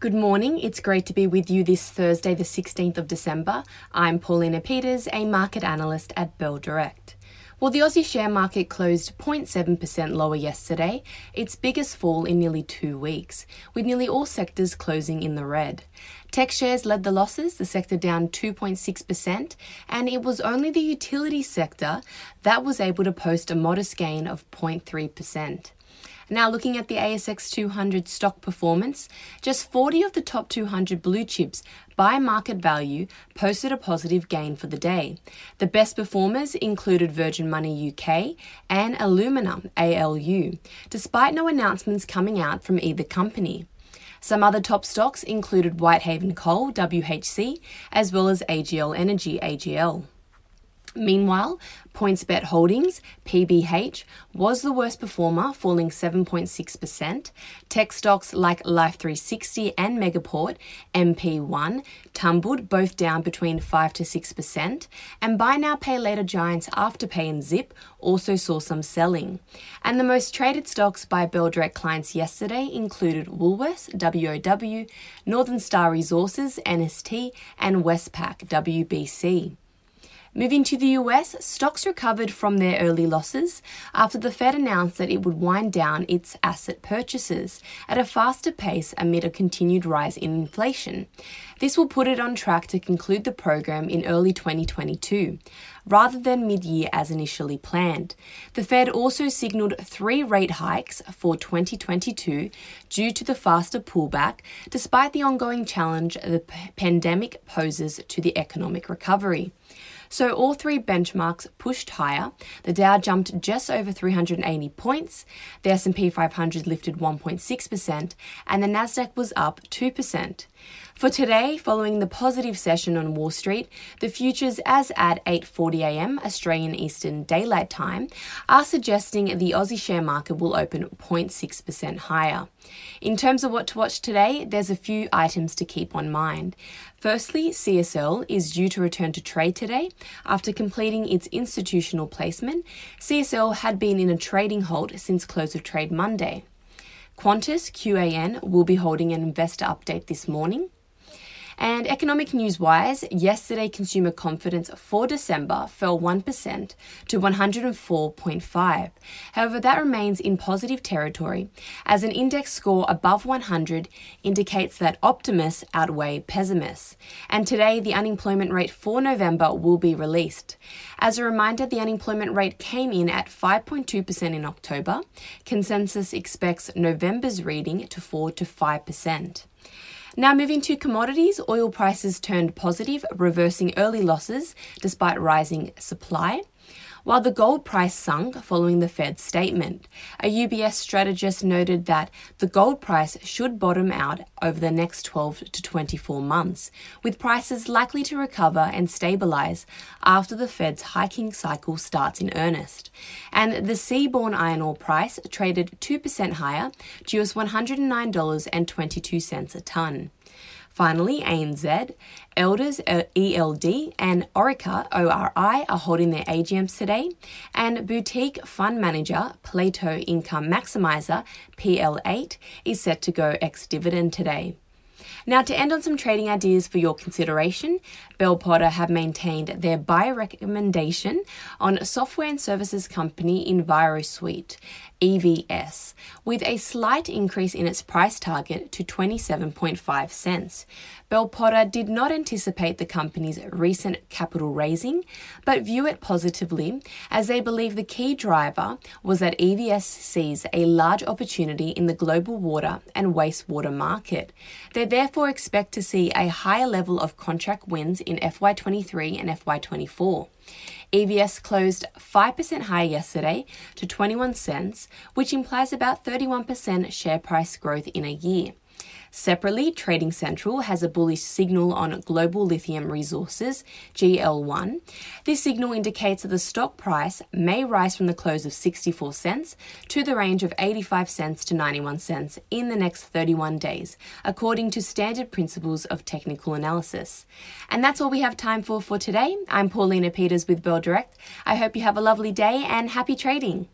Good morning. It's great to be with you this Thursday, the 16th of December. I'm Paulina Peters, a market analyst at Bell Direct. Well, the Aussie share market closed 0.7% lower yesterday, its biggest fall in nearly two weeks, with nearly all sectors closing in the red. Tech shares led the losses, the sector down 2.6%, and it was only the utility sector that was able to post a modest gain of 0.3%. Now, looking at the ASX 200 stock performance, just 40 of the top 200 blue chips by market value posted a positive gain for the day. The best performers included Virgin Money UK and Alumina ALU, despite no announcements coming out from either company. Some other top stocks included Whitehaven Coal, WHC, as well as AGL Energy, AGL. Meanwhile, PointsBet Holdings, PBH, was the worst performer, falling 7.6%. Tech stocks like Life360 and Megaport, MP1, tumbled, both down between 5 to 6%. And buy now, pay later giants Afterpay and Zip also saw some selling. And the most traded stocks by Bell Direct clients yesterday included Woolworths, WOW, Northern Star Resources, NST, and Westpac, WBC. Moving to the US, stocks recovered from their early losses after the Fed announced that it would wind down its asset purchases at a faster pace amid a continued rise in inflation. This will put it on track to conclude the program in early 2022, rather than mid year as initially planned. The Fed also signaled three rate hikes for 2022 due to the faster pullback, despite the ongoing challenge the pandemic poses to the economic recovery. So all three benchmarks pushed higher. The Dow jumped just over 380 points, the S&P 500 lifted 1.6%, and the Nasdaq was up 2%. For today, following the positive session on Wall Street, the futures as at 8:40 a.m. Australian Eastern Daylight Time are suggesting the Aussie share market will open 0.6% higher. In terms of what to watch today, there's a few items to keep on mind. Firstly, CSL is due to return to trade today after completing its institutional placement. CSL had been in a trading halt since close of trade Monday. Qantas QAN will be holding an investor update this morning. And economic news wise, yesterday consumer confidence for December fell 1% to 104.5. However, that remains in positive territory as an index score above 100 indicates that optimists outweigh pessimists. And today, the unemployment rate for November will be released. As a reminder, the unemployment rate came in at 5.2% in October. Consensus expects November's reading to fall to 5%. Now, moving to commodities, oil prices turned positive, reversing early losses despite rising supply. While the gold price sunk following the Fed's statement, a UBS strategist noted that the gold price should bottom out over the next 12 to 24 months, with prices likely to recover and stabilize after the Fed's hiking cycle starts in earnest. And the seaborne iron ore price traded 2% higher to US $109.22 a tonne. Finally, ANZ, Elders uh, ELD, and Orica ORI are holding their AGMs today, and boutique fund manager Plato Income Maximizer PL8 is set to go ex dividend today. Now, to end on some trading ideas for your consideration, Bell Potter have maintained their buy recommendation on software and services company EnviroSuite, EVS, with a slight increase in its price target to 27.5 cents. Bell Potter did not anticipate the company's recent capital raising, but view it positively as they believe the key driver was that EVS sees a large opportunity in the global water and wastewater market. They therefore expect to see a higher level of contract wins in FY23 and FY24. EVS closed 5% higher yesterday to 21 cents, which implies about 31% share price growth in a year. Separately, Trading Central has a bullish signal on global lithium resources, GL1. This signal indicates that the stock price may rise from the close of 64 cents to the range of 85 cents to 91 cents in the next 31 days, according to standard principles of technical analysis. And that's all we have time for for today. I'm Paulina Peters with Bell Direct. I hope you have a lovely day and happy trading.